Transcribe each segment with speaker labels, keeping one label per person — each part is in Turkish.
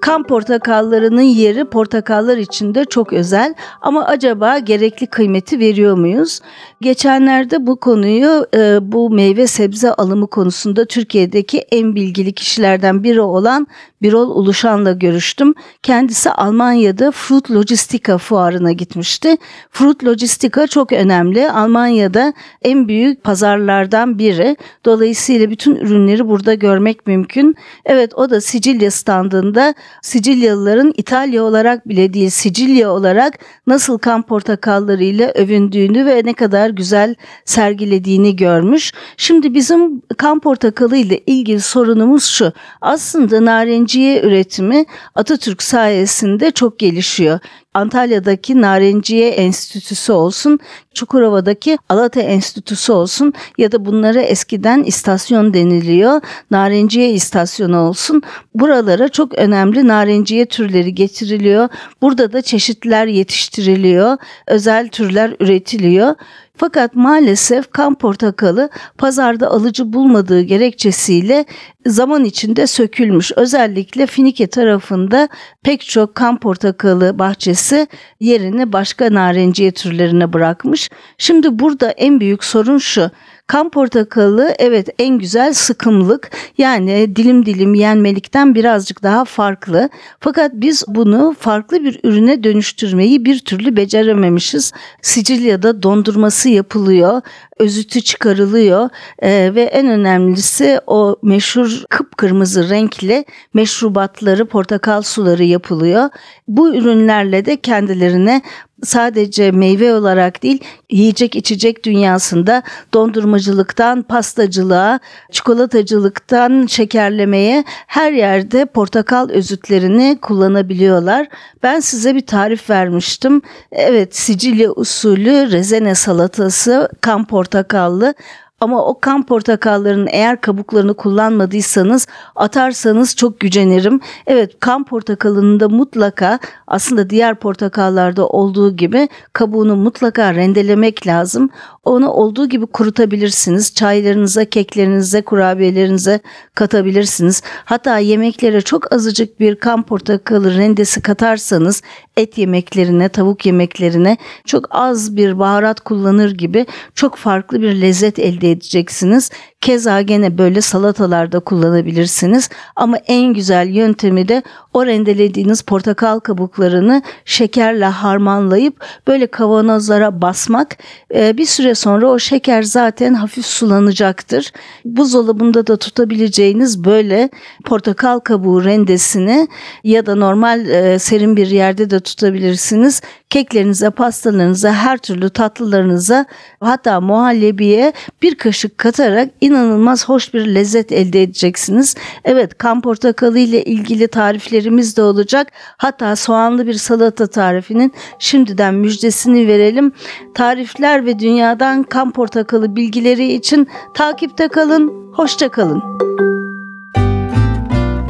Speaker 1: Kan portakallarının yeri portakallar için de çok özel ama acaba gerekli kıymeti veriyor muyuz? Geçenlerde bu konuyu e, bu meyve sebze alımı konusunda Türkiye'deki en bilgili kişilerden biri olan Birol Uluşan'la görüştüm. Kendisi Almanya'da Fruit Logistica fuarına gitmişti. Fruit Logistica çok önemli. Almanya'da en büyük pazarlardan biri. Dolayısıyla bütün ürünleri burada görmek mümkün. Evet o da Sicilya standında Sicilyalıların İtalya olarak bile değil Sicilya olarak nasıl kan portakallarıyla övündüğünü ve ne kadar güzel sergilediğini görmüş. Şimdi bizim kan portakalı ile ilgili sorunumuz şu. Aslında narenciye üretimi Atatürk sayesinde çok gelişiyor. Antalya'daki Narenciye Enstitüsü olsun, Çukurova'daki Alata Enstitüsü olsun ya da bunlara eskiden istasyon deniliyor. Narenciye istasyonu olsun. Buralara çok önemli narenciye türleri getiriliyor. Burada da çeşitler yetiştiriliyor. Özel türler üretiliyor. Fakat maalesef kan portakalı pazarda alıcı bulmadığı gerekçesiyle zaman içinde sökülmüş. Özellikle Finike tarafında pek çok kan portakalı bahçesi yerini başka narenciye türlerine bırakmış. Şimdi burada en büyük sorun şu. Kan portakalı evet en güzel sıkımlık yani dilim dilim yenmelikten birazcık daha farklı. Fakat biz bunu farklı bir ürüne dönüştürmeyi bir türlü becerememişiz. Sicilya'da dondurması yapılıyor, özütü çıkarılıyor ee, ve en önemlisi o meşhur kıpkırmızı renkli meşrubatları, portakal suları yapılıyor. Bu ürünlerle de kendilerine sadece meyve olarak değil yiyecek içecek dünyasında dondurmacılıktan pastacılığa, çikolatacılıktan şekerlemeye her yerde portakal özütlerini kullanabiliyorlar. Ben size bir tarif vermiştim. Evet Sicilya usulü rezene salatası kan portakallı ama o kan portakallarının eğer kabuklarını kullanmadıysanız atarsanız çok gücenirim. Evet kan portakalının da mutlaka aslında diğer portakallarda olduğu gibi kabuğunu mutlaka rendelemek lazım. Onu olduğu gibi kurutabilirsiniz. Çaylarınıza, keklerinize, kurabiyelerinize katabilirsiniz. Hatta yemeklere çok azıcık bir kan portakalı rendesi katarsanız et yemeklerine, tavuk yemeklerine çok az bir baharat kullanır gibi çok farklı bir lezzet elde edeceksiniz. Keza gene böyle salatalarda kullanabilirsiniz. Ama en güzel yöntemi de o rendelediğiniz portakal kabuklarını şekerle harmanlayıp böyle kavanozlara basmak. Ee, bir süre sonra o şeker zaten hafif sulanacaktır. Buzdolabında da tutabileceğiniz böyle portakal kabuğu rendesini ya da normal e, serin bir yerde de tutabilirsiniz. Keklerinize, pastalarınıza, her türlü tatlılarınıza hatta muhallebiye bir kaşık katarak inanılmaz hoş bir lezzet elde edeceksiniz. Evet kan portakalı ile ilgili tariflerimiz de olacak. Hatta soğanlı bir salata tarifinin şimdiden müjdesini verelim. Tarifler ve dünyadan kan portakalı bilgileri için takipte kalın. Hoşça kalın.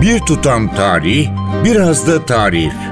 Speaker 2: Bir tutam tarih, biraz da tarif.